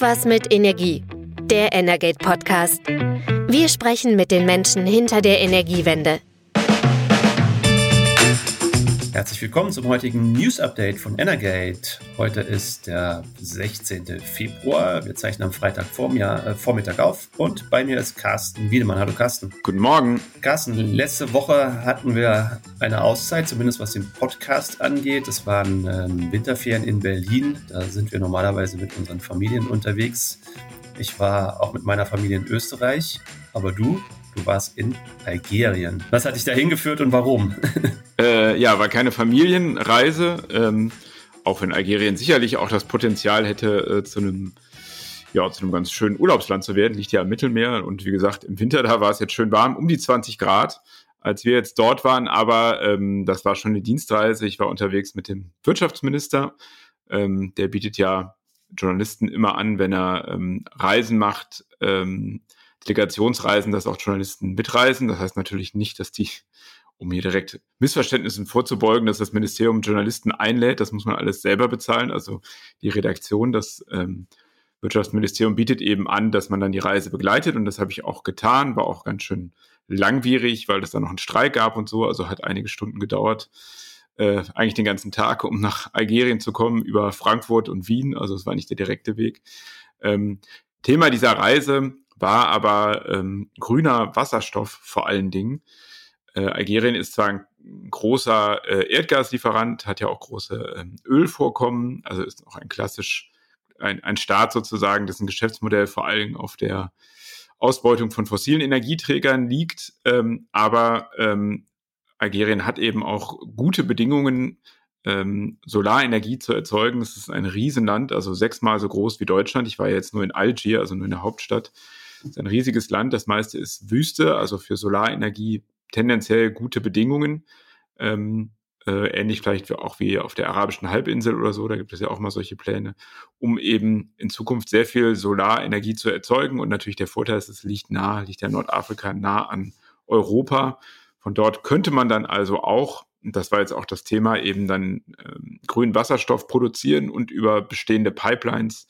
Irgendwas mit Energie. Der Energate Podcast. Wir sprechen mit den Menschen hinter der Energiewende. Herzlich willkommen zum heutigen News Update von Energate. Heute ist der 16. Februar. Wir zeichnen am Freitag äh, Vormittag auf und bei mir ist Carsten Wiedemann. Hallo Carsten. Guten Morgen. Carsten, letzte Woche hatten wir eine Auszeit, zumindest was den Podcast angeht. Es waren ähm, Winterferien in Berlin. Da sind wir normalerweise mit unseren Familien unterwegs. Ich war auch mit meiner Familie in Österreich. Aber du, du warst in Algerien. Was hat dich da hingeführt und warum? Äh, ja, war keine Familienreise, ähm, auch wenn Algerien sicherlich auch das Potenzial hätte, äh, zu einem ja, zu einem ganz schönen Urlaubsland zu werden, liegt ja am Mittelmeer und wie gesagt, im Winter da war es jetzt schön warm, um die 20 Grad, als wir jetzt dort waren, aber ähm, das war schon eine Dienstreise. Ich war unterwegs mit dem Wirtschaftsminister, ähm, der bietet ja Journalisten immer an, wenn er ähm, Reisen macht, ähm, Delegationsreisen, dass auch Journalisten mitreisen. Das heißt natürlich nicht, dass die um hier direkt Missverständnissen vorzubeugen, dass das Ministerium Journalisten einlädt. Das muss man alles selber bezahlen. Also die Redaktion, das ähm, Wirtschaftsministerium bietet eben an, dass man dann die Reise begleitet. Und das habe ich auch getan. War auch ganz schön langwierig, weil es da noch einen Streik gab und so. Also hat einige Stunden gedauert. Äh, eigentlich den ganzen Tag, um nach Algerien zu kommen, über Frankfurt und Wien. Also es war nicht der direkte Weg. Ähm, Thema dieser Reise war aber ähm, grüner Wasserstoff vor allen Dingen. Äh, Algerien ist zwar ein großer äh, Erdgaslieferant, hat ja auch große ähm, Ölvorkommen, also ist auch ein klassisch ein, ein Staat sozusagen, dessen Geschäftsmodell vor allem auf der Ausbeutung von fossilen Energieträgern liegt. Ähm, aber ähm, Algerien hat eben auch gute Bedingungen, ähm, Solarenergie zu erzeugen. Es ist ein Riesenland, also sechsmal so groß wie Deutschland. Ich war jetzt nur in Algier, also nur in der Hauptstadt. Es ist ein riesiges Land. Das meiste ist Wüste, also für Solarenergie tendenziell gute Bedingungen. Ähm, äh, ähnlich vielleicht auch wie auf der arabischen Halbinsel oder so, da gibt es ja auch mal solche Pläne, um eben in Zukunft sehr viel Solarenergie zu erzeugen. Und natürlich der Vorteil ist, es liegt nah, liegt ja Nordafrika nah an Europa. Von dort könnte man dann also auch, das war jetzt auch das Thema, eben dann ähm, grünen Wasserstoff produzieren und über bestehende Pipelines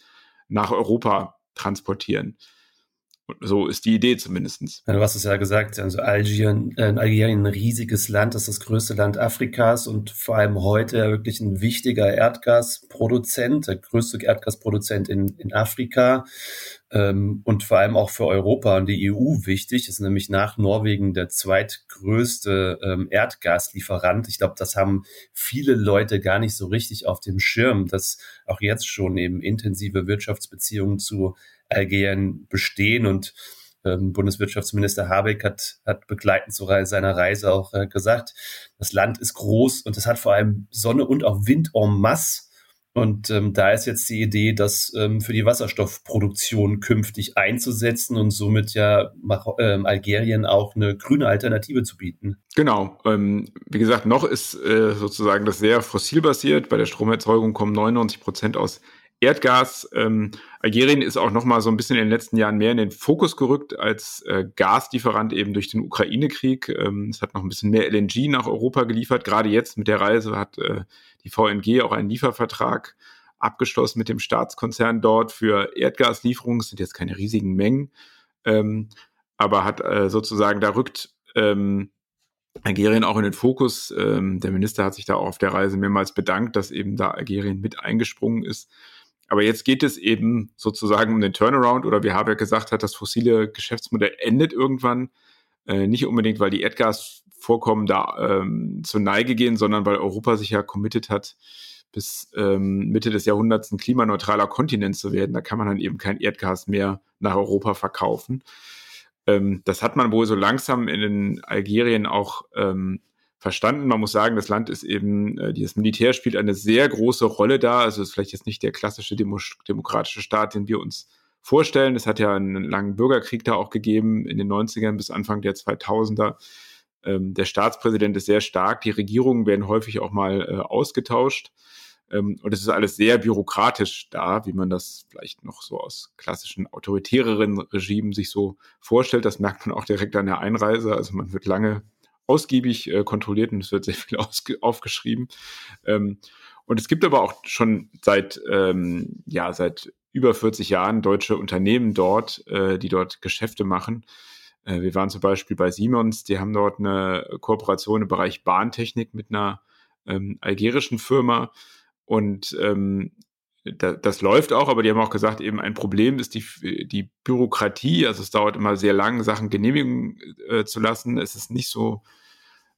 nach Europa transportieren. So ist die Idee zumindest. Ja, du hast es ja gesagt, also Algerien, äh, Algerien ein riesiges Land, das ist das größte Land Afrikas und vor allem heute wirklich ein wichtiger Erdgasproduzent, der größte Erdgasproduzent in, in Afrika ähm, und vor allem auch für Europa und die EU wichtig, ist nämlich nach Norwegen der zweitgrößte ähm, Erdgaslieferant. Ich glaube, das haben viele Leute gar nicht so richtig auf dem Schirm, dass auch jetzt schon eben intensive Wirtschaftsbeziehungen zu Algerien bestehen und ähm, Bundeswirtschaftsminister Habeck hat, hat begleitend zu seiner Reise auch äh, gesagt, das Land ist groß und es hat vor allem Sonne und auch Wind en masse. Und ähm, da ist jetzt die Idee, das ähm, für die Wasserstoffproduktion künftig einzusetzen und somit ja ähm, Algerien auch eine grüne Alternative zu bieten. Genau. Ähm, wie gesagt, noch ist äh, sozusagen das sehr fossilbasiert. Bei der Stromerzeugung kommen 99 Prozent aus Erdgas. Ähm, Algerien ist auch noch mal so ein bisschen in den letzten Jahren mehr in den Fokus gerückt als äh, Gaslieferant eben durch den Ukraine-Krieg. Ähm, es hat noch ein bisschen mehr LNG nach Europa geliefert. Gerade jetzt mit der Reise hat äh, die VNG auch einen Liefervertrag abgeschlossen mit dem Staatskonzern dort für Erdgaslieferungen. Es sind jetzt keine riesigen Mengen, ähm, aber hat äh, sozusagen da rückt ähm, Algerien auch in den Fokus. Ähm, der Minister hat sich da auch auf der Reise mehrmals bedankt, dass eben da Algerien mit eingesprungen ist. Aber jetzt geht es eben sozusagen um den Turnaround oder wie Habeck gesagt hat, das fossile Geschäftsmodell endet irgendwann. Äh, nicht unbedingt, weil die Erdgasvorkommen da ähm, zur Neige gehen, sondern weil Europa sich ja committed hat, bis ähm, Mitte des Jahrhunderts ein klimaneutraler Kontinent zu werden. Da kann man dann eben kein Erdgas mehr nach Europa verkaufen. Ähm, das hat man wohl so langsam in Algerien auch ähm, verstanden. Man muss sagen, das Land ist eben, äh, dieses Militär spielt eine sehr große Rolle da. Also ist vielleicht jetzt nicht der klassische Demo demokratische Staat, den wir uns vorstellen. Es hat ja einen langen Bürgerkrieg da auch gegeben in den 90ern bis Anfang der 2000er. Ähm, der Staatspräsident ist sehr stark. Die Regierungen werden häufig auch mal äh, ausgetauscht. Ähm, und es ist alles sehr bürokratisch da, wie man das vielleicht noch so aus klassischen autoritäreren Regimen sich so vorstellt. Das merkt man auch direkt an der Einreise. Also man wird lange ausgiebig äh, kontrolliert und es wird sehr viel aufgeschrieben. Ähm, und es gibt aber auch schon seit, ähm, ja, seit über 40 Jahren deutsche Unternehmen dort, äh, die dort Geschäfte machen. Äh, wir waren zum Beispiel bei Siemens, die haben dort eine Kooperation im Bereich Bahntechnik mit einer ähm, algerischen Firma. Und ähm, das läuft auch, aber die haben auch gesagt, eben ein Problem ist die, die Bürokratie. Also es dauert immer sehr lang, Sachen genehmigen äh, zu lassen. Es ist nicht so,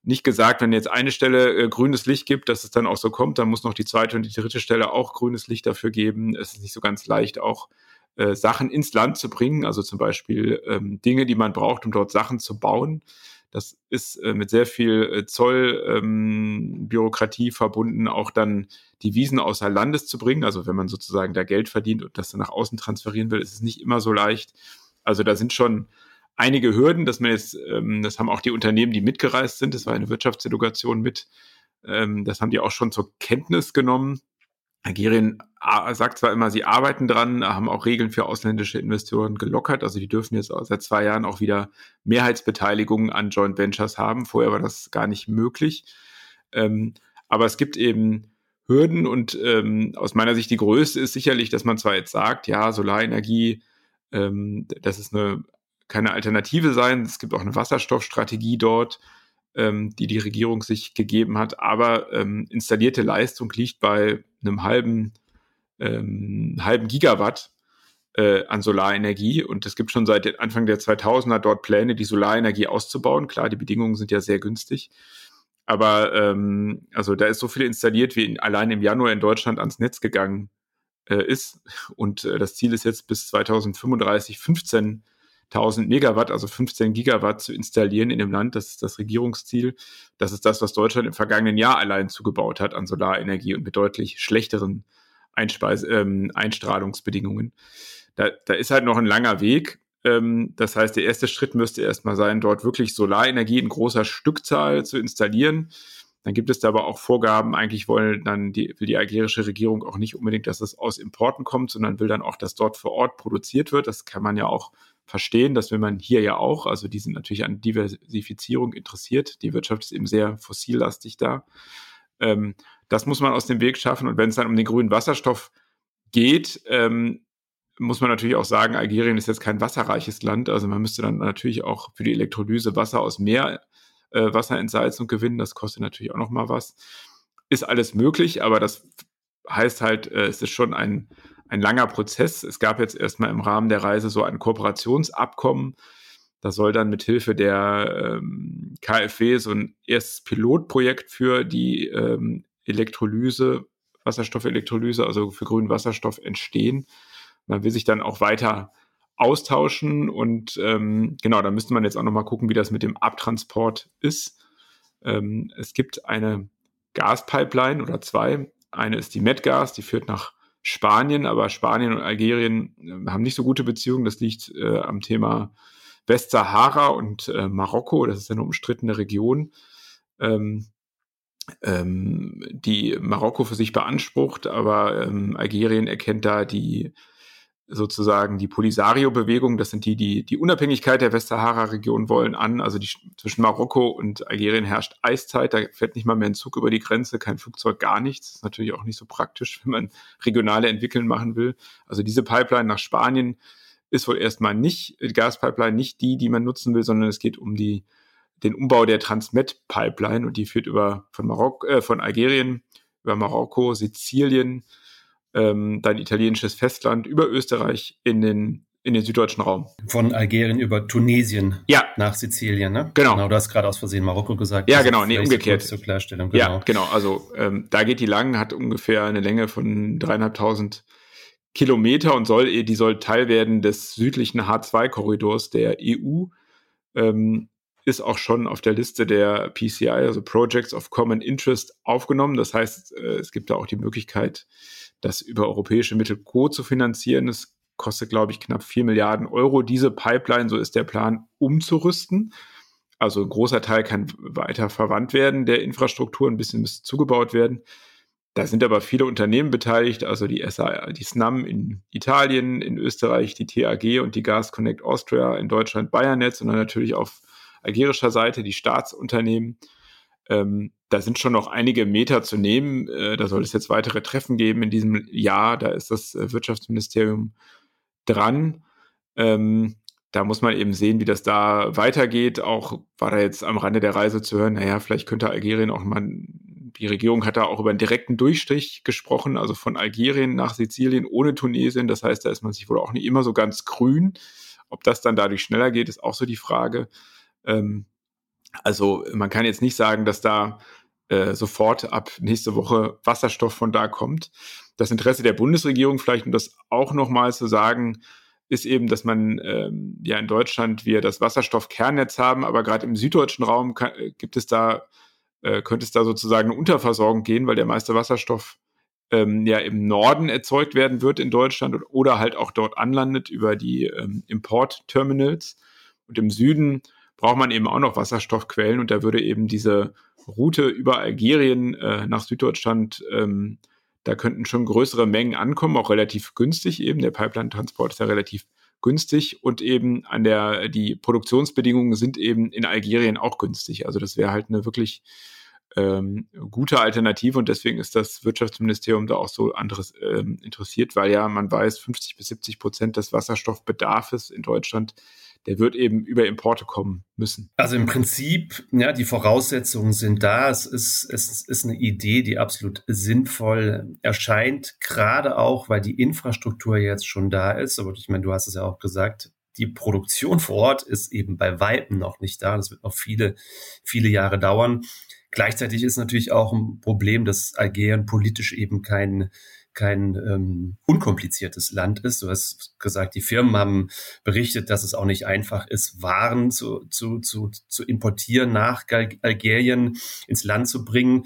nicht gesagt, wenn jetzt eine Stelle äh, grünes Licht gibt, dass es dann auch so kommt, dann muss noch die zweite und die dritte Stelle auch grünes Licht dafür geben. Es ist nicht so ganz leicht, auch äh, Sachen ins Land zu bringen, also zum Beispiel ähm, Dinge, die man braucht, um dort Sachen zu bauen. Das ist äh, mit sehr viel äh, Zollbürokratie ähm, verbunden, auch dann die Wiesen außer Landes zu bringen. Also wenn man sozusagen da Geld verdient und das dann nach außen transferieren will, ist es nicht immer so leicht. Also da sind schon einige Hürden, dass man jetzt, ähm, das haben auch die Unternehmen, die mitgereist sind, das war eine Wirtschaftsdelegation mit, ähm, das haben die auch schon zur Kenntnis genommen. Algerien sagt zwar immer, sie arbeiten dran, haben auch Regeln für ausländische Investoren gelockert. Also die dürfen jetzt seit zwei Jahren auch wieder Mehrheitsbeteiligungen an Joint Ventures haben. Vorher war das gar nicht möglich. Ähm, aber es gibt eben Hürden und ähm, aus meiner Sicht die größte ist sicherlich, dass man zwar jetzt sagt, ja, Solarenergie, ähm, das ist eine keine Alternative sein. Es gibt auch eine Wasserstoffstrategie dort, ähm, die die Regierung sich gegeben hat. Aber ähm, installierte Leistung liegt bei einem halben, ähm, halben Gigawatt äh, an Solarenergie. Und es gibt schon seit Anfang der 2000er dort Pläne, die Solarenergie auszubauen. Klar, die Bedingungen sind ja sehr günstig. Aber ähm, also da ist so viel installiert, wie in, allein im Januar in Deutschland ans Netz gegangen äh, ist. Und äh, das Ziel ist jetzt bis 2035 15 1000 Megawatt, also 15 Gigawatt zu installieren in dem Land. Das ist das Regierungsziel. Das ist das, was Deutschland im vergangenen Jahr allein zugebaut hat an Solarenergie und mit deutlich schlechteren Einspeis ähm, Einstrahlungsbedingungen. Da, da ist halt noch ein langer Weg. Ähm, das heißt, der erste Schritt müsste erstmal sein, dort wirklich Solarenergie in großer Stückzahl zu installieren. Dann gibt es da aber auch Vorgaben. Eigentlich wollen dann die, will die algerische Regierung auch nicht unbedingt, dass es aus Importen kommt, sondern will dann auch, dass dort vor Ort produziert wird. Das kann man ja auch verstehen. Das will man hier ja auch. Also die sind natürlich an Diversifizierung interessiert. Die Wirtschaft ist eben sehr fossillastig da. Ähm, das muss man aus dem Weg schaffen. Und wenn es dann um den grünen Wasserstoff geht, ähm, muss man natürlich auch sagen, Algerien ist jetzt kein wasserreiches Land. Also man müsste dann natürlich auch für die Elektrolyse Wasser aus Meer äh, Wasserentsalzung gewinnen. Das kostet natürlich auch noch mal was. Ist alles möglich, aber das heißt halt, äh, es ist schon ein, ein langer Prozess. Es gab jetzt erstmal im Rahmen der Reise so ein Kooperationsabkommen. Da soll dann mit Hilfe der ähm, KfW so ein erstes Pilotprojekt für die ähm, Elektrolyse, Wasserstoffelektrolyse, also für grünen Wasserstoff entstehen. Man will sich dann auch weiter austauschen und ähm, genau, da müsste man jetzt auch nochmal gucken, wie das mit dem Abtransport ist. Ähm, es gibt eine Gaspipeline oder zwei. Eine ist die Medgas, die führt nach Spanien, aber Spanien und Algerien äh, haben nicht so gute Beziehungen. Das liegt äh, am Thema Westsahara und äh, Marokko. Das ist eine umstrittene Region, ähm, ähm, die Marokko für sich beansprucht, aber ähm, Algerien erkennt da die sozusagen die Polisario-Bewegung, das sind die, die die Unabhängigkeit der Westsahara-Region wollen, an. Also die, zwischen Marokko und Algerien herrscht Eiszeit, da fährt nicht mal mehr ein Zug über die Grenze, kein Flugzeug, gar nichts. Das ist natürlich auch nicht so praktisch, wenn man regionale Entwickeln machen will. Also diese Pipeline nach Spanien ist wohl erstmal nicht, die Gaspipeline nicht die, die man nutzen will, sondern es geht um die, den Umbau der Transmet-Pipeline und die führt über von Marokko, äh, von Algerien über Marokko, Sizilien, ähm, dann italienisches Festland über Österreich in den in den süddeutschen Raum. Von Algerien über Tunesien ja. nach Sizilien, ne? Genau. genau du hast gerade aus Versehen Marokko gesagt. Ja, genau, nee, umgekehrt. Zur Klarstellung, genau. Ja, genau. Also ähm, da geht die lang, hat ungefähr eine Länge von dreieinhalbtausend Kilometer und soll, die soll Teil werden des südlichen H2-Korridors der EU. Ähm, ist auch schon auf der Liste der PCI, also Projects of Common Interest, aufgenommen. Das heißt, äh, es gibt da auch die Möglichkeit, das über europäische Mittel co zu finanzieren. Es kostet, glaube ich, knapp 4 Milliarden Euro, diese Pipeline, so ist der Plan, umzurüsten. Also ein großer Teil kann weiter verwandt werden, der Infrastruktur, ein bisschen müsste zugebaut werden. Da sind aber viele Unternehmen beteiligt, also die SA, die SNAM in Italien, in Österreich, die TAG und die Gas Connect Austria in Deutschland, Bayernetz und dann natürlich auf algerischer Seite die Staatsunternehmen. Ähm, da sind schon noch einige Meter zu nehmen. Äh, da soll es jetzt weitere Treffen geben in diesem Jahr. Da ist das äh, Wirtschaftsministerium dran. Ähm, da muss man eben sehen, wie das da weitergeht. Auch war da jetzt am Rande der Reise zu hören, naja, vielleicht könnte Algerien auch mal, die Regierung hat da auch über einen direkten Durchstrich gesprochen, also von Algerien nach Sizilien ohne Tunesien. Das heißt, da ist man sich wohl auch nicht immer so ganz grün. Ob das dann dadurch schneller geht, ist auch so die Frage. Ähm, also man kann jetzt nicht sagen, dass da äh, sofort ab nächste Woche Wasserstoff von da kommt. Das Interesse der Bundesregierung, vielleicht um das auch nochmal zu sagen, ist eben, dass man ähm, ja in Deutschland wir das Wasserstoffkernnetz haben, aber gerade im süddeutschen Raum kann, äh, gibt es da, äh, könnte es da sozusagen eine Unterversorgung gehen, weil der meiste Wasserstoff ähm, ja im Norden erzeugt werden wird in Deutschland oder halt auch dort anlandet über die ähm, Importterminals. Und im Süden braucht man eben auch noch Wasserstoffquellen und da würde eben diese Route über Algerien äh, nach Süddeutschland ähm, da könnten schon größere Mengen ankommen, auch relativ günstig eben. Der Pipeline-Transport ist ja relativ günstig und eben an der, die Produktionsbedingungen sind eben in Algerien auch günstig. Also das wäre halt eine wirklich ähm, gute Alternative und deswegen ist das Wirtschaftsministerium da auch so anderes ähm, interessiert, weil ja man weiß, 50 bis 70 Prozent des Wasserstoffbedarfs in Deutschland der wird eben über Importe kommen müssen. Also im Prinzip, ja, die Voraussetzungen sind da. Es ist, es ist eine Idee, die absolut sinnvoll erscheint, gerade auch, weil die Infrastruktur jetzt schon da ist. Aber ich meine, du hast es ja auch gesagt, die Produktion vor Ort ist eben bei Weitem noch nicht da. Das wird noch viele, viele Jahre dauern. Gleichzeitig ist natürlich auch ein Problem, dass Algerien politisch eben kein kein ähm, unkompliziertes Land ist. Du hast gesagt, die Firmen haben berichtet, dass es auch nicht einfach ist, Waren zu, zu, zu, zu importieren, nach Algerien ins Land zu bringen.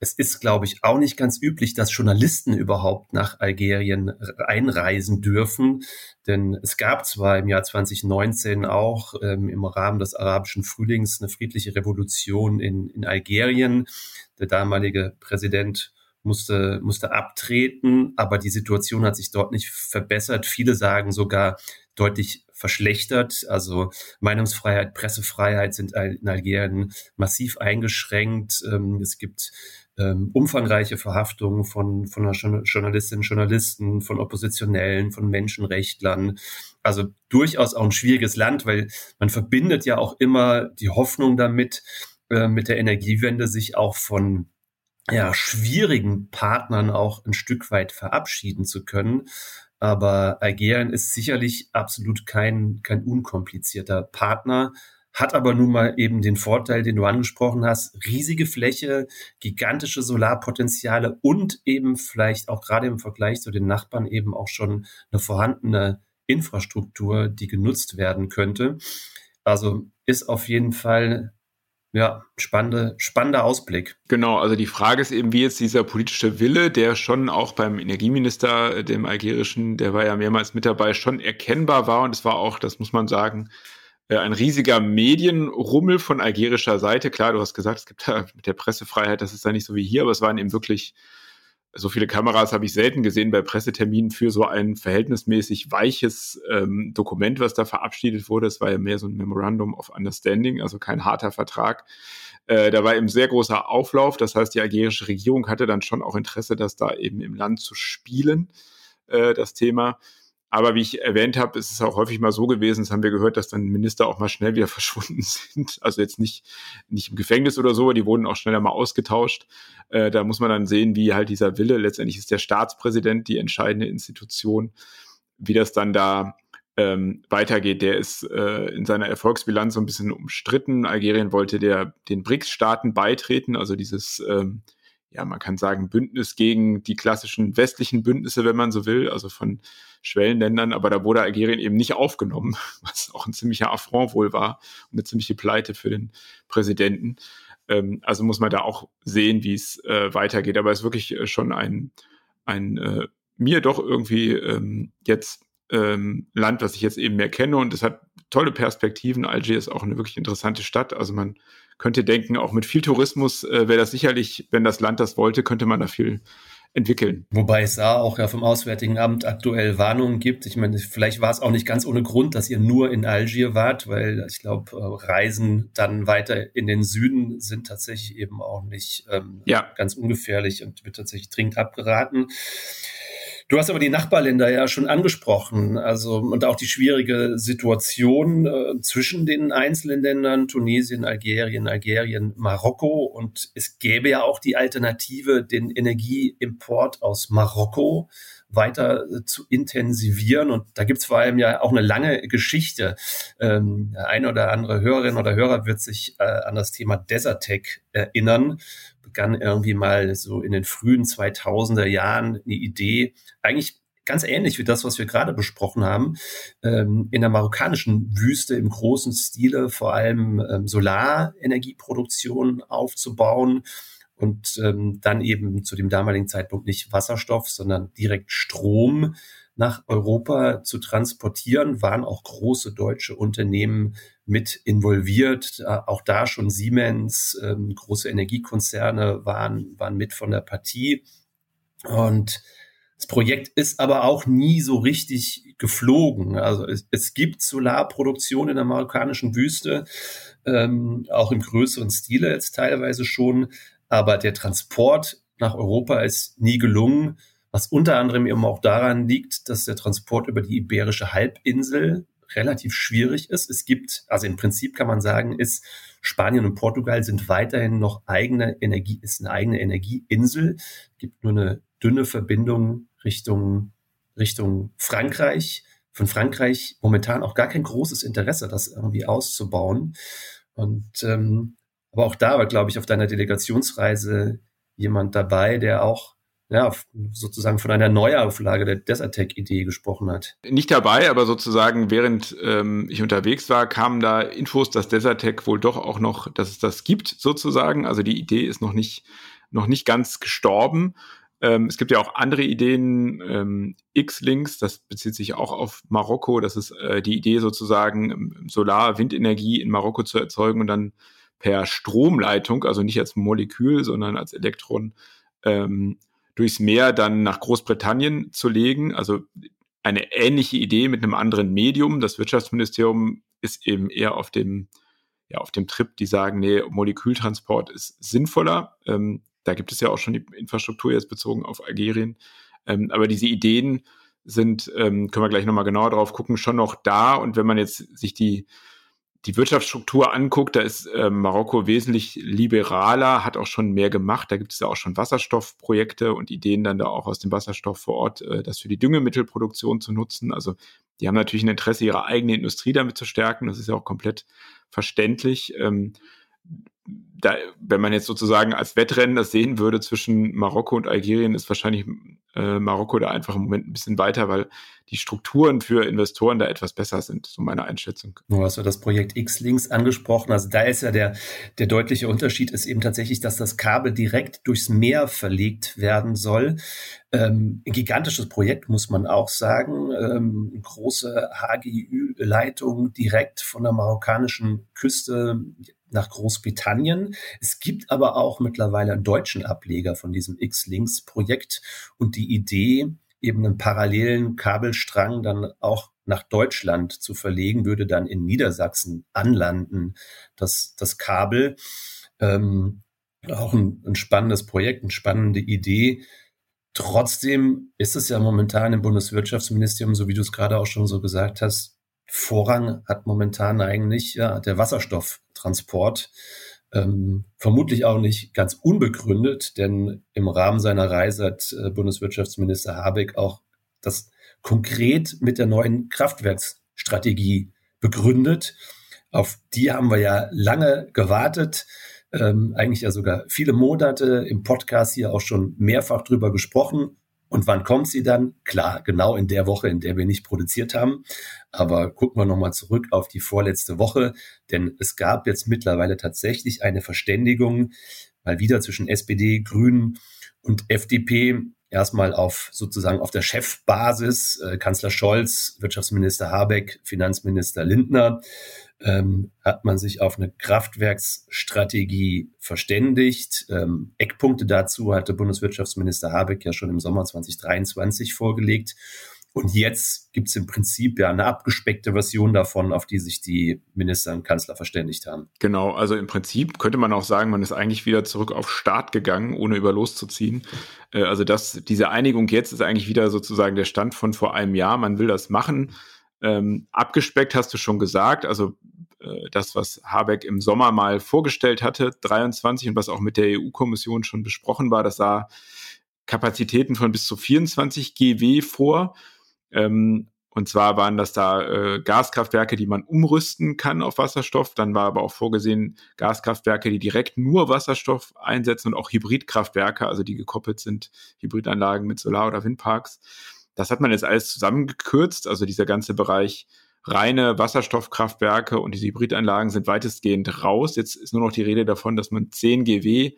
Es ist, glaube ich, auch nicht ganz üblich, dass Journalisten überhaupt nach Algerien einreisen dürfen. Denn es gab zwar im Jahr 2019 auch ähm, im Rahmen des arabischen Frühlings eine friedliche Revolution in, in Algerien. Der damalige Präsident musste, musste abtreten, aber die Situation hat sich dort nicht verbessert. Viele sagen sogar deutlich verschlechtert. Also Meinungsfreiheit, Pressefreiheit sind in Algerien massiv eingeschränkt. Ähm, es gibt ähm, umfangreiche Verhaftungen von, von Journalistinnen Journalisten, von Oppositionellen, von Menschenrechtlern. Also durchaus auch ein schwieriges Land, weil man verbindet ja auch immer die Hoffnung damit, äh, mit der Energiewende sich auch von ja, schwierigen Partnern auch ein Stück weit verabschieden zu können. Aber Algerien ist sicherlich absolut kein, kein unkomplizierter Partner, hat aber nun mal eben den Vorteil, den du angesprochen hast, riesige Fläche, gigantische Solarpotenziale und eben vielleicht auch gerade im Vergleich zu den Nachbarn eben auch schon eine vorhandene Infrastruktur, die genutzt werden könnte. Also ist auf jeden Fall ja, spannende, spannender Ausblick. Genau, also die Frage ist eben, wie jetzt dieser politische Wille, der schon auch beim Energieminister, dem algerischen, der war ja mehrmals mit dabei, schon erkennbar war. Und es war auch, das muss man sagen, äh, ein riesiger Medienrummel von algerischer Seite. Klar, du hast gesagt, es gibt da mit der Pressefreiheit, das ist da nicht so wie hier, aber es waren eben wirklich so viele Kameras habe ich selten gesehen bei Presseterminen für so ein verhältnismäßig weiches ähm, Dokument, was da verabschiedet wurde. Es war ja mehr so ein Memorandum of Understanding, also kein harter Vertrag. Äh, da war eben sehr großer Auflauf. Das heißt, die algerische Regierung hatte dann schon auch Interesse, das da eben im Land zu spielen, äh, das Thema. Aber wie ich erwähnt habe, ist es auch häufig mal so gewesen, das haben wir gehört, dass dann Minister auch mal schnell wieder verschwunden sind. Also jetzt nicht, nicht im Gefängnis oder so, die wurden auch schneller mal ausgetauscht. Äh, da muss man dann sehen, wie halt dieser Wille, letztendlich ist der Staatspräsident die entscheidende Institution, wie das dann da ähm, weitergeht. Der ist äh, in seiner Erfolgsbilanz so ein bisschen umstritten. Algerien wollte der den BRICS-Staaten beitreten, also dieses ähm, ja, man kann sagen, Bündnis gegen die klassischen westlichen Bündnisse, wenn man so will, also von Schwellenländern, aber da wurde Algerien eben nicht aufgenommen, was auch ein ziemlicher Affront wohl war und eine ziemliche Pleite für den Präsidenten. Ähm, also muss man da auch sehen, wie es äh, weitergeht. Aber es ist wirklich äh, schon ein, ein äh, mir doch irgendwie ähm, jetzt ähm, Land, was ich jetzt eben mehr kenne und es hat tolle Perspektiven. Algier ist auch eine wirklich interessante Stadt. Also man könnte denken, auch mit viel Tourismus äh, wäre das sicherlich, wenn das Land das wollte, könnte man da viel entwickeln. Wobei es da auch ja vom Auswärtigen Amt aktuell Warnungen gibt. Ich meine, vielleicht war es auch nicht ganz ohne Grund, dass ihr nur in Algier wart, weil ich glaube, äh, Reisen dann weiter in den Süden sind tatsächlich eben auch nicht ähm, ja. ganz ungefährlich und wird tatsächlich dringend abgeraten. Du hast aber die Nachbarländer ja schon angesprochen, also und auch die schwierige Situation äh, zwischen den einzelnen Ländern, Tunesien, Algerien, Algerien, Marokko. Und es gäbe ja auch die Alternative, den Energieimport aus Marokko weiter äh, zu intensivieren. Und da gibt's vor allem ja auch eine lange Geschichte. Ähm, eine oder andere Hörerin oder Hörer wird sich äh, an das Thema Desertec erinnern begann irgendwie mal so in den frühen 2000er Jahren eine Idee, eigentlich ganz ähnlich wie das, was wir gerade besprochen haben, ähm, in der marokkanischen Wüste im großen Stile vor allem ähm, Solarenergieproduktion aufzubauen und ähm, dann eben zu dem damaligen Zeitpunkt nicht Wasserstoff, sondern direkt Strom nach Europa zu transportieren, waren auch große deutsche Unternehmen mit involviert. Äh, auch da schon Siemens, ähm, große Energiekonzerne waren, waren mit von der Partie. Und das Projekt ist aber auch nie so richtig geflogen. Also es, es gibt Solarproduktion in der marokkanischen Wüste, ähm, auch im größeren Stile jetzt teilweise schon. Aber der Transport nach Europa ist nie gelungen, was unter anderem eben auch daran liegt, dass der Transport über die Iberische Halbinsel relativ schwierig ist. Es gibt, also im Prinzip kann man sagen, ist Spanien und Portugal sind weiterhin noch eigene Energie, ist eine eigene Energieinsel. Es gibt nur eine dünne Verbindung Richtung, Richtung Frankreich. Von Frankreich momentan auch gar kein großes Interesse, das irgendwie auszubauen. Und ähm, aber auch da war, glaube ich, auf deiner Delegationsreise jemand dabei, der auch ja, sozusagen von einer Neuauflage der Desertec-Idee gesprochen hat. Nicht dabei, aber sozusagen während ähm, ich unterwegs war, kamen da Infos, dass Desertec wohl doch auch noch, dass es das gibt sozusagen. Also die Idee ist noch nicht, noch nicht ganz gestorben. Ähm, es gibt ja auch andere Ideen, ähm, X-Links, das bezieht sich auch auf Marokko. Das ist äh, die Idee sozusagen, ähm, Solar-Windenergie in Marokko zu erzeugen und dann per Stromleitung, also nicht als Molekül, sondern als Elektron, ähm, durchs Meer dann nach Großbritannien zu legen. Also eine ähnliche Idee mit einem anderen Medium. Das Wirtschaftsministerium ist eben eher auf dem, ja, auf dem Trip, die sagen, nee, Molekültransport ist sinnvoller. Ähm, da gibt es ja auch schon die Infrastruktur jetzt bezogen auf Algerien. Ähm, aber diese Ideen sind, ähm, können wir gleich nochmal genauer drauf gucken, schon noch da. Und wenn man jetzt sich die die Wirtschaftsstruktur anguckt, da ist äh, Marokko wesentlich liberaler, hat auch schon mehr gemacht. Da gibt es ja auch schon Wasserstoffprojekte und Ideen dann da auch aus dem Wasserstoff vor Ort, äh, das für die Düngemittelproduktion zu nutzen. Also die haben natürlich ein Interesse, ihre eigene Industrie damit zu stärken. Das ist ja auch komplett verständlich. Ähm, da, wenn man jetzt sozusagen als Wettrennen das sehen würde zwischen Marokko und Algerien, ist wahrscheinlich äh, Marokko da einfach im Moment ein bisschen weiter, weil die Strukturen für Investoren da etwas besser sind, so meine Einschätzung. Du hast ja das Projekt X-Links angesprochen. Also da ist ja der, der deutliche Unterschied ist eben tatsächlich, dass das Kabel direkt durchs Meer verlegt werden soll. Ähm, ein gigantisches Projekt, muss man auch sagen. Ähm, große HGÜ-Leitung direkt von der marokkanischen Küste nach Großbritannien. Es gibt aber auch mittlerweile einen deutschen Ableger von diesem X-Links-Projekt und die Idee, eben einen parallelen Kabelstrang dann auch nach Deutschland zu verlegen, würde dann in Niedersachsen anlanden, das, das Kabel. Ähm, auch ein, ein spannendes Projekt, eine spannende Idee. Trotzdem ist es ja momentan im Bundeswirtschaftsministerium, so wie du es gerade auch schon so gesagt hast, Vorrang hat momentan eigentlich ja, der Wasserstofftransport. Ähm, vermutlich auch nicht ganz unbegründet, denn im Rahmen seiner Reise hat äh, Bundeswirtschaftsminister Habeck auch das konkret mit der neuen Kraftwerksstrategie begründet. Auf die haben wir ja lange gewartet, ähm, eigentlich ja sogar viele Monate im Podcast hier auch schon mehrfach drüber gesprochen. Und wann kommt sie dann? Klar, genau in der Woche, in der wir nicht produziert haben. Aber gucken wir nochmal zurück auf die vorletzte Woche, denn es gab jetzt mittlerweile tatsächlich eine Verständigung, mal wieder zwischen SPD, Grünen und FDP, erstmal auf sozusagen auf der Chefbasis, äh, Kanzler Scholz, Wirtschaftsminister Habeck, Finanzminister Lindner. Ähm, hat man sich auf eine Kraftwerksstrategie verständigt. Ähm, Eckpunkte dazu hatte Bundeswirtschaftsminister Habeck ja schon im Sommer 2023 vorgelegt. Und jetzt gibt es im Prinzip ja eine abgespeckte Version davon, auf die sich die Minister und Kanzler verständigt haben. Genau, also im Prinzip könnte man auch sagen, man ist eigentlich wieder zurück auf Start gegangen, ohne über loszuziehen. Äh, also das, diese Einigung jetzt ist eigentlich wieder sozusagen der Stand von vor einem Jahr. Man will das machen. Ähm, abgespeckt hast du schon gesagt, also äh, das, was Habeck im Sommer mal vorgestellt hatte, 23 und was auch mit der EU-Kommission schon besprochen war, das sah Kapazitäten von bis zu 24 GW vor. Ähm, und zwar waren das da äh, Gaskraftwerke, die man umrüsten kann auf Wasserstoff. Dann war aber auch vorgesehen Gaskraftwerke, die direkt nur Wasserstoff einsetzen und auch Hybridkraftwerke, also die gekoppelt sind, Hybridanlagen mit Solar- oder Windparks. Das hat man jetzt alles zusammengekürzt. Also dieser ganze Bereich reine Wasserstoffkraftwerke und diese Hybridanlagen sind weitestgehend raus. Jetzt ist nur noch die Rede davon, dass man 10 GW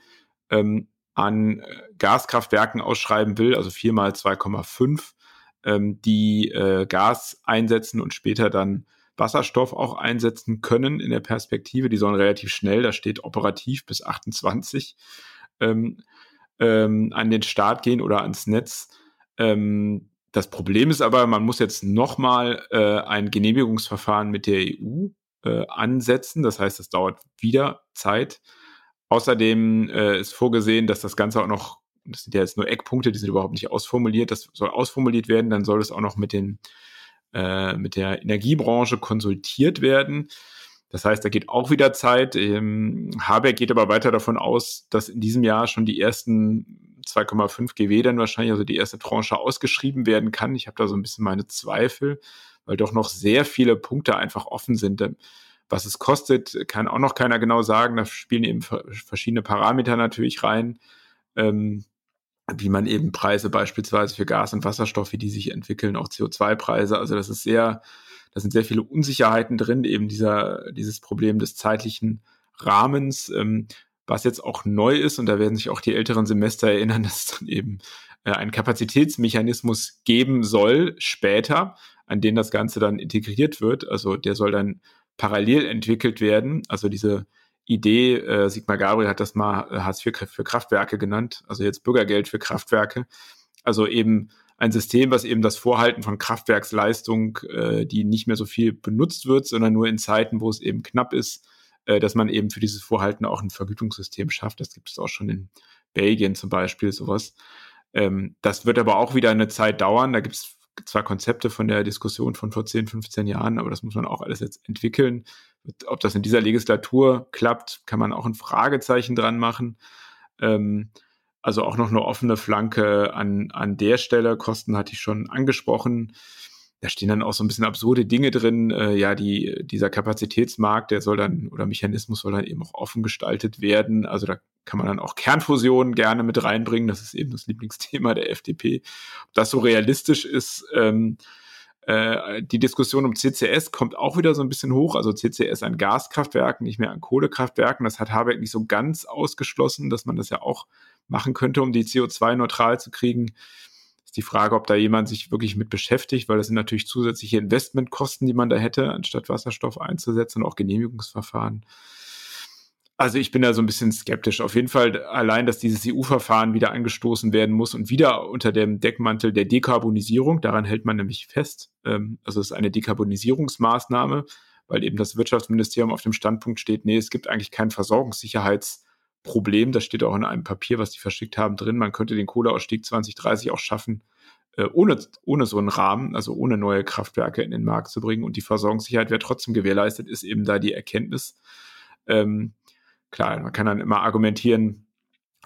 ähm, an äh, Gaskraftwerken ausschreiben will, also viermal 2,5 ähm, die äh, Gas einsetzen und später dann Wasserstoff auch einsetzen können in der Perspektive. Die sollen relativ schnell, da steht operativ bis 28 ähm, ähm, an den Start gehen oder ans Netz. Ähm, das Problem ist aber, man muss jetzt nochmal äh, ein Genehmigungsverfahren mit der EU äh, ansetzen. Das heißt, es dauert wieder Zeit. Außerdem äh, ist vorgesehen, dass das Ganze auch noch das sind ja jetzt nur Eckpunkte, die sind überhaupt nicht ausformuliert, das soll ausformuliert werden, dann soll es auch noch mit den äh, mit der Energiebranche konsultiert werden. Das heißt, da geht auch wieder Zeit. Ähm, Habeck geht aber weiter davon aus, dass in diesem Jahr schon die ersten 2,5 GW dann wahrscheinlich, also die erste Tranche ausgeschrieben werden kann. Ich habe da so ein bisschen meine Zweifel, weil doch noch sehr viele Punkte einfach offen sind. Was es kostet, kann auch noch keiner genau sagen. Da spielen eben verschiedene Parameter natürlich rein. Ähm, wie man eben Preise beispielsweise für Gas und Wasserstoff, wie die sich entwickeln, auch CO2-Preise. Also das ist sehr, da sind sehr viele Unsicherheiten drin, eben dieser, dieses Problem des zeitlichen Rahmens, ähm, was jetzt auch neu ist, und da werden sich auch die älteren Semester erinnern, dass es dann eben äh, einen Kapazitätsmechanismus geben soll später, an den das Ganze dann integriert wird. Also der soll dann parallel entwickelt werden. Also diese Idee, äh, Sigmar Gabriel hat das mal äh, Hartz IV für Kraftwerke genannt, also jetzt Bürgergeld für Kraftwerke. Also eben ein System, was eben das Vorhalten von Kraftwerksleistung, äh, die nicht mehr so viel benutzt wird, sondern nur in Zeiten, wo es eben knapp ist, äh, dass man eben für dieses Vorhalten auch ein Vergütungssystem schafft. Das gibt es auch schon in Belgien zum Beispiel, sowas. Ähm, das wird aber auch wieder eine Zeit dauern. Da gibt es zwar Konzepte von der Diskussion von vor 10, 15 Jahren, aber das muss man auch alles jetzt entwickeln. Ob das in dieser Legislatur klappt, kann man auch ein Fragezeichen dran machen. Ähm, also auch noch eine offene Flanke an, an der Stelle. Kosten hatte ich schon angesprochen. Da stehen dann auch so ein bisschen absurde Dinge drin. Äh, ja, die, dieser Kapazitätsmarkt, der soll dann, oder Mechanismus soll dann eben auch offen gestaltet werden. Also da kann man dann auch Kernfusionen gerne mit reinbringen. Das ist eben das Lieblingsthema der FDP. Ob das so realistisch ist, ähm, äh, die Diskussion um CCS kommt auch wieder so ein bisschen hoch. Also CCS an Gaskraftwerken, nicht mehr an Kohlekraftwerken. Das hat Habeck nicht so ganz ausgeschlossen, dass man das ja auch machen könnte, um die CO2 neutral zu kriegen. Ist die Frage, ob da jemand sich wirklich mit beschäftigt, weil das sind natürlich zusätzliche Investmentkosten, die man da hätte, anstatt Wasserstoff einzusetzen und auch Genehmigungsverfahren. Also ich bin da so ein bisschen skeptisch. Auf jeden Fall allein, dass dieses EU-Verfahren wieder angestoßen werden muss und wieder unter dem Deckmantel der Dekarbonisierung, daran hält man nämlich fest. Ähm, also es ist eine Dekarbonisierungsmaßnahme, weil eben das Wirtschaftsministerium auf dem Standpunkt steht, nee, es gibt eigentlich kein Versorgungssicherheitsproblem. Das steht auch in einem Papier, was die verschickt haben, drin. Man könnte den Kohleausstieg 2030 auch schaffen, äh, ohne, ohne so einen Rahmen, also ohne neue Kraftwerke in den Markt zu bringen. Und die Versorgungssicherheit wäre trotzdem gewährleistet, ist eben da die Erkenntnis. Ähm, klar, man kann dann immer argumentieren,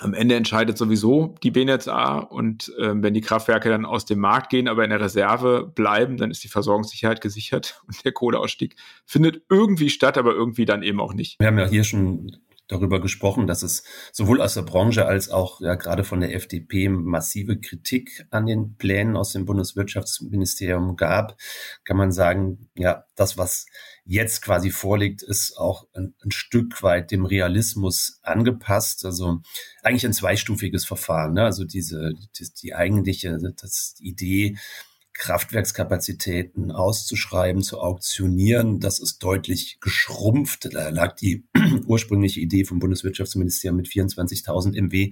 am Ende entscheidet sowieso die BNetzA und ähm, wenn die Kraftwerke dann aus dem Markt gehen, aber in der Reserve bleiben, dann ist die Versorgungssicherheit gesichert und der Kohleausstieg findet irgendwie statt, aber irgendwie dann eben auch nicht. Wir haben ja hier schon darüber gesprochen, dass es sowohl aus der Branche als auch ja gerade von der FDP massive Kritik an den Plänen aus dem Bundeswirtschaftsministerium gab, kann man sagen, ja, das, was jetzt quasi vorliegt, ist auch ein, ein Stück weit dem Realismus angepasst. Also eigentlich ein zweistufiges Verfahren. Ne? Also diese die, die eigentliche das, die Idee, Kraftwerkskapazitäten auszuschreiben, zu auktionieren. Das ist deutlich geschrumpft. Da lag die ursprüngliche Idee vom Bundeswirtschaftsministerium mit 24.000 MW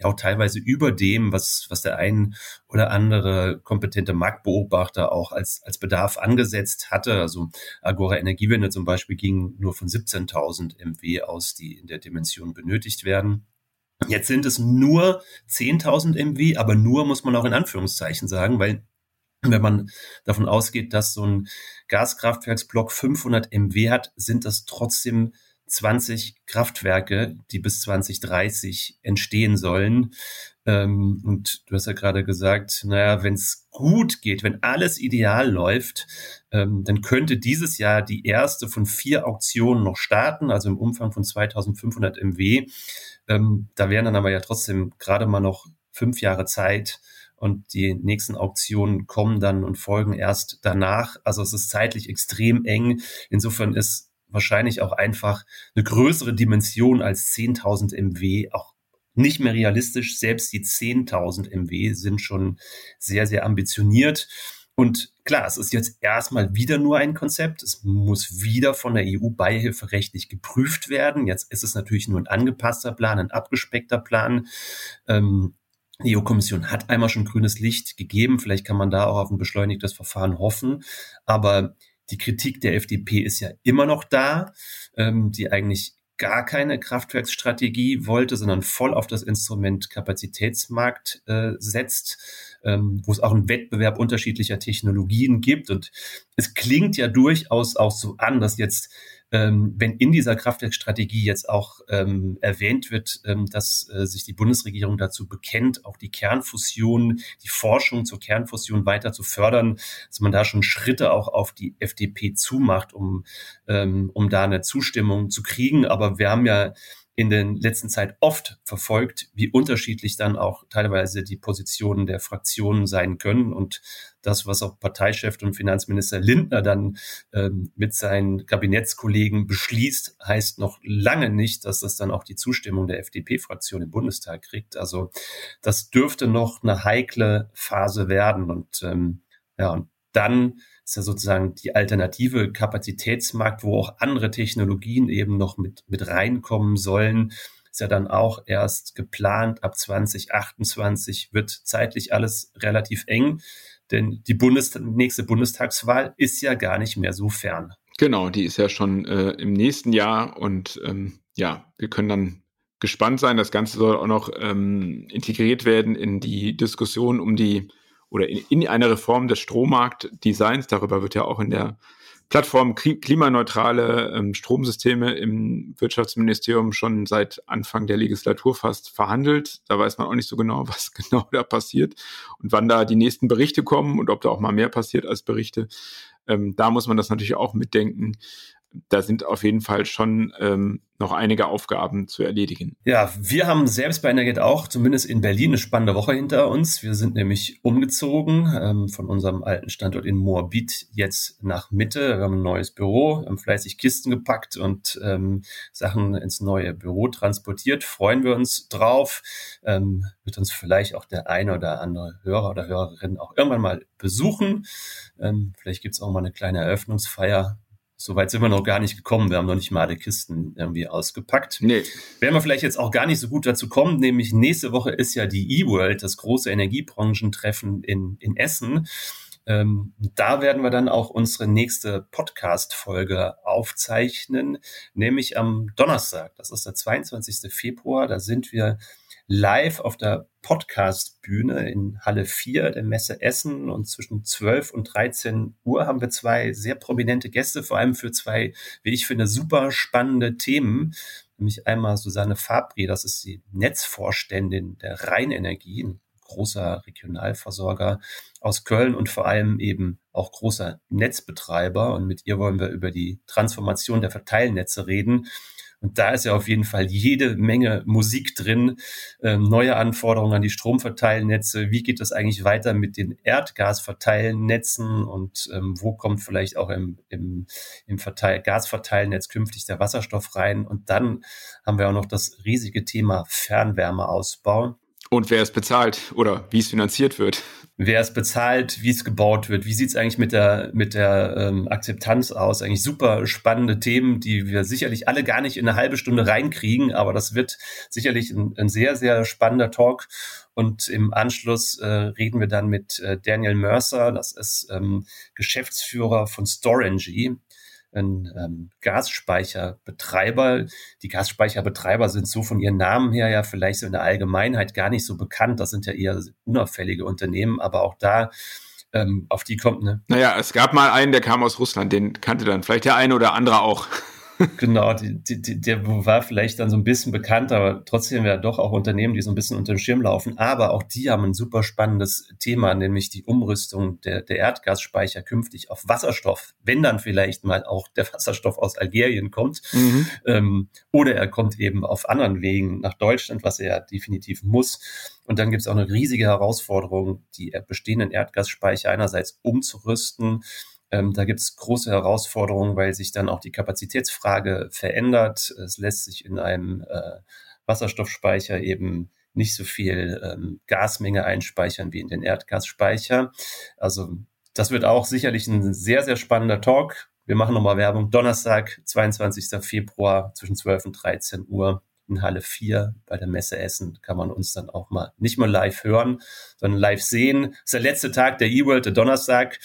ja auch teilweise über dem, was, was der ein oder andere kompetente Marktbeobachter auch als, als Bedarf angesetzt hatte. Also Agora Energiewende zum Beispiel ging nur von 17.000 MW aus, die in der Dimension benötigt werden. Jetzt sind es nur 10.000 MW, aber nur muss man auch in Anführungszeichen sagen, weil wenn man davon ausgeht, dass so ein Gaskraftwerksblock 500 MW hat, sind das trotzdem 20 Kraftwerke, die bis 2030 entstehen sollen. Ähm, und du hast ja gerade gesagt, naja, wenn es gut geht, wenn alles ideal läuft, ähm, dann könnte dieses Jahr die erste von vier Auktionen noch starten, also im Umfang von 2500 MW. Ähm, da wären dann aber ja trotzdem gerade mal noch fünf Jahre Zeit, und die nächsten Auktionen kommen dann und folgen erst danach. Also es ist zeitlich extrem eng. Insofern ist wahrscheinlich auch einfach eine größere Dimension als 10.000 MW auch nicht mehr realistisch. Selbst die 10.000 MW sind schon sehr, sehr ambitioniert. Und klar, es ist jetzt erstmal wieder nur ein Konzept. Es muss wieder von der EU beihilferechtlich geprüft werden. Jetzt ist es natürlich nur ein angepasster Plan, ein abgespeckter Plan. Ähm, die EU-Kommission hat einmal schon grünes Licht gegeben. Vielleicht kann man da auch auf ein beschleunigtes Verfahren hoffen. Aber die Kritik der FDP ist ja immer noch da, ähm, die eigentlich gar keine Kraftwerksstrategie wollte, sondern voll auf das Instrument Kapazitätsmarkt äh, setzt, ähm, wo es auch einen Wettbewerb unterschiedlicher Technologien gibt. Und es klingt ja durchaus auch so an, dass jetzt ähm, wenn in dieser Kraftwerkstrategie jetzt auch ähm, erwähnt wird, ähm, dass äh, sich die Bundesregierung dazu bekennt, auch die Kernfusion, die Forschung zur Kernfusion weiter zu fördern, dass man da schon Schritte auch auf die FDP zumacht, um, ähm, um da eine Zustimmung zu kriegen. Aber wir haben ja in den letzten Zeit oft verfolgt, wie unterschiedlich dann auch teilweise die Positionen der Fraktionen sein können. Und das, was auch Parteichef und Finanzminister Lindner dann ähm, mit seinen Kabinettskollegen beschließt, heißt noch lange nicht, dass das dann auch die Zustimmung der FDP-Fraktion im Bundestag kriegt. Also das dürfte noch eine heikle Phase werden. Und ähm, ja, und dann ist ja sozusagen die alternative Kapazitätsmarkt, wo auch andere Technologien eben noch mit, mit reinkommen sollen. Ist ja dann auch erst geplant. Ab 2028 wird zeitlich alles relativ eng, denn die Bundes nächste Bundestagswahl ist ja gar nicht mehr so fern. Genau, die ist ja schon äh, im nächsten Jahr und ähm, ja, wir können dann gespannt sein. Das Ganze soll auch noch ähm, integriert werden in die Diskussion um die oder in, in einer Reform des Strommarktdesigns. Darüber wird ja auch in der Plattform klimaneutrale ähm, Stromsysteme im Wirtschaftsministerium schon seit Anfang der Legislatur fast verhandelt. Da weiß man auch nicht so genau, was genau da passiert und wann da die nächsten Berichte kommen und ob da auch mal mehr passiert als Berichte. Ähm, da muss man das natürlich auch mitdenken da sind auf jeden Fall schon ähm, noch einige Aufgaben zu erledigen. Ja, wir haben selbst bei Energet auch zumindest in Berlin eine spannende Woche hinter uns. Wir sind nämlich umgezogen ähm, von unserem alten Standort in Moabit jetzt nach Mitte. Wir haben ein neues Büro, haben fleißig Kisten gepackt und ähm, Sachen ins neue Büro transportiert. Freuen wir uns drauf. Ähm, wird uns vielleicht auch der eine oder andere Hörer oder Hörerin auch irgendwann mal besuchen. Ähm, vielleicht gibt's auch mal eine kleine Eröffnungsfeier Soweit sind wir noch gar nicht gekommen. Wir haben noch nicht mal alle Kisten irgendwie ausgepackt. Nee. Werden wir vielleicht jetzt auch gar nicht so gut dazu kommen, nämlich nächste Woche ist ja die E-World, das große Energiebranchentreffen in, in Essen. Ähm, da werden wir dann auch unsere nächste Podcast-Folge aufzeichnen, nämlich am Donnerstag. Das ist der 22. Februar. Da sind wir live auf der Podcast-Bühne in Halle 4 der Messe Essen und zwischen 12 und 13 Uhr haben wir zwei sehr prominente Gäste, vor allem für zwei, wie ich finde, super spannende Themen. Nämlich einmal Susanne Fabri, das ist die Netzvorständin der Rheinenergie, ein großer Regionalversorger aus Köln und vor allem eben auch großer Netzbetreiber. Und mit ihr wollen wir über die Transformation der Verteilnetze reden und da ist ja auf jeden Fall jede Menge Musik drin, ähm, neue Anforderungen an die Stromverteilnetze. Wie geht es eigentlich weiter mit den Erdgasverteilnetzen und ähm, wo kommt vielleicht auch im, im, im Verteil Gasverteilnetz künftig der Wasserstoff rein? Und dann haben wir auch noch das riesige Thema Fernwärmeausbau. Und wer es bezahlt oder wie es finanziert wird wer es bezahlt, wie es gebaut wird, wie sieht es eigentlich mit der, mit der ähm, Akzeptanz aus. Eigentlich super spannende Themen, die wir sicherlich alle gar nicht in eine halbe Stunde reinkriegen, aber das wird sicherlich ein, ein sehr, sehr spannender Talk. Und im Anschluss äh, reden wir dann mit äh, Daniel Mercer, das ist ähm, Geschäftsführer von Storengy ein ähm, Gasspeicherbetreiber. Die Gasspeicherbetreiber sind so von ihren Namen her ja vielleicht so in der Allgemeinheit gar nicht so bekannt. Das sind ja eher unauffällige Unternehmen, aber auch da ähm, auf die kommt ne. Naja, es gab mal einen, der kam aus Russland, den kannte dann vielleicht der eine oder andere auch. genau, die, die, der war vielleicht dann so ein bisschen bekannt, aber trotzdem ja doch auch Unternehmen, die so ein bisschen unter dem Schirm laufen. Aber auch die haben ein super spannendes Thema, nämlich die Umrüstung der, der Erdgasspeicher künftig auf Wasserstoff, wenn dann vielleicht mal auch der Wasserstoff aus Algerien kommt. Mhm. Ähm, oder er kommt eben auf anderen Wegen nach Deutschland, was er ja definitiv muss. Und dann gibt es auch eine riesige Herausforderung, die bestehenden Erdgasspeicher einerseits umzurüsten, ähm, da gibt es große Herausforderungen, weil sich dann auch die Kapazitätsfrage verändert. Es lässt sich in einem äh, Wasserstoffspeicher eben nicht so viel ähm, Gasmenge einspeichern wie in den Erdgasspeicher. Also das wird auch sicherlich ein sehr, sehr spannender Talk. Wir machen nochmal Werbung. Donnerstag, 22. Februar zwischen 12 und 13 Uhr in Halle 4 bei der Messe Essen kann man uns dann auch mal nicht mal live hören, sondern live sehen. Das ist der letzte Tag der E-World, der Donnerstag.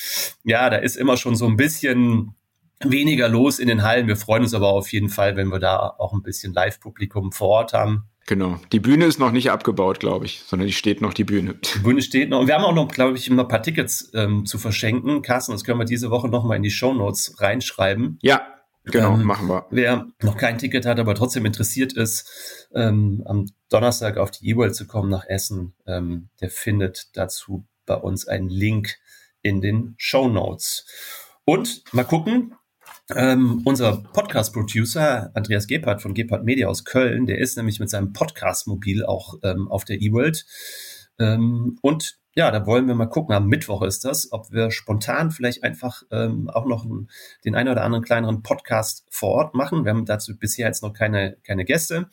Ja, da ist immer schon so ein bisschen weniger los in den Hallen. Wir freuen uns aber auf jeden Fall, wenn wir da auch ein bisschen Live-Publikum vor Ort haben. Genau. Die Bühne ist noch nicht abgebaut, glaube ich, sondern die steht noch, die Bühne. Die Bühne steht noch. Und wir haben auch noch, glaube ich, ein paar Tickets ähm, zu verschenken. Carsten, das können wir diese Woche noch mal in die Show Notes reinschreiben. Ja, Genau, ähm, machen wir. Wer noch kein Ticket hat, aber trotzdem interessiert ist, ähm, am Donnerstag auf die E-World zu kommen nach Essen, ähm, der findet dazu bei uns einen Link in den Show Notes. Und mal gucken, ähm, unser Podcast-Producer Andreas Gebhardt von Gebhardt Media aus Köln, der ist nämlich mit seinem Podcast-Mobil auch ähm, auf der E-World. Ähm, und ja, da wollen wir mal gucken. Am Mittwoch ist das, ob wir spontan vielleicht einfach ähm, auch noch den einen oder anderen kleineren Podcast vor Ort machen. Wir haben dazu bisher jetzt noch keine, keine Gäste.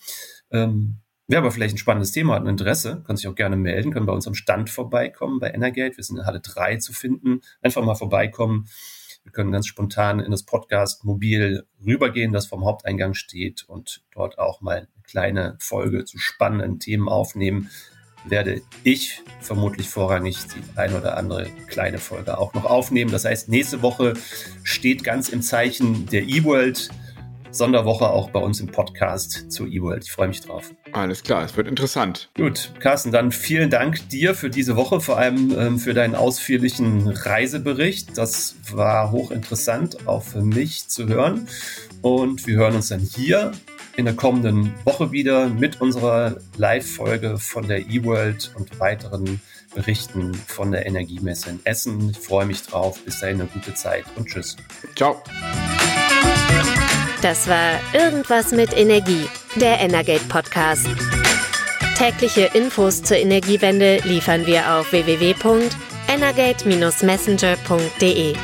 Ähm, Wer aber vielleicht ein spannendes Thema hat, ein Interesse, kann sich auch gerne melden, können bei uns am Stand vorbeikommen, bei Energate. Wir sind in Halle 3 zu finden. Einfach mal vorbeikommen. Wir können ganz spontan in das Podcast mobil rübergehen, das vom Haupteingang steht und dort auch mal eine kleine Folge zu spannenden Themen aufnehmen werde ich vermutlich vorrangig die ein oder andere kleine Folge auch noch aufnehmen. Das heißt, nächste Woche steht ganz im Zeichen der E-World. Sonderwoche auch bei uns im Podcast zur E-World. Ich freue mich drauf. Alles klar, es wird interessant. Gut, Carsten, dann vielen Dank dir für diese Woche, vor allem ähm, für deinen ausführlichen Reisebericht. Das war hochinteressant, auch für mich zu hören. Und wir hören uns dann hier in der kommenden Woche wieder mit unserer Live-Folge von der eWorld und weiteren Berichten von der Energiemesse in Essen. Ich freue mich drauf. Bis dahin eine gute Zeit und tschüss. Ciao. Das war Irgendwas mit Energie, der Energate Podcast. Tägliche Infos zur Energiewende liefern wir auf www.energate-messenger.de.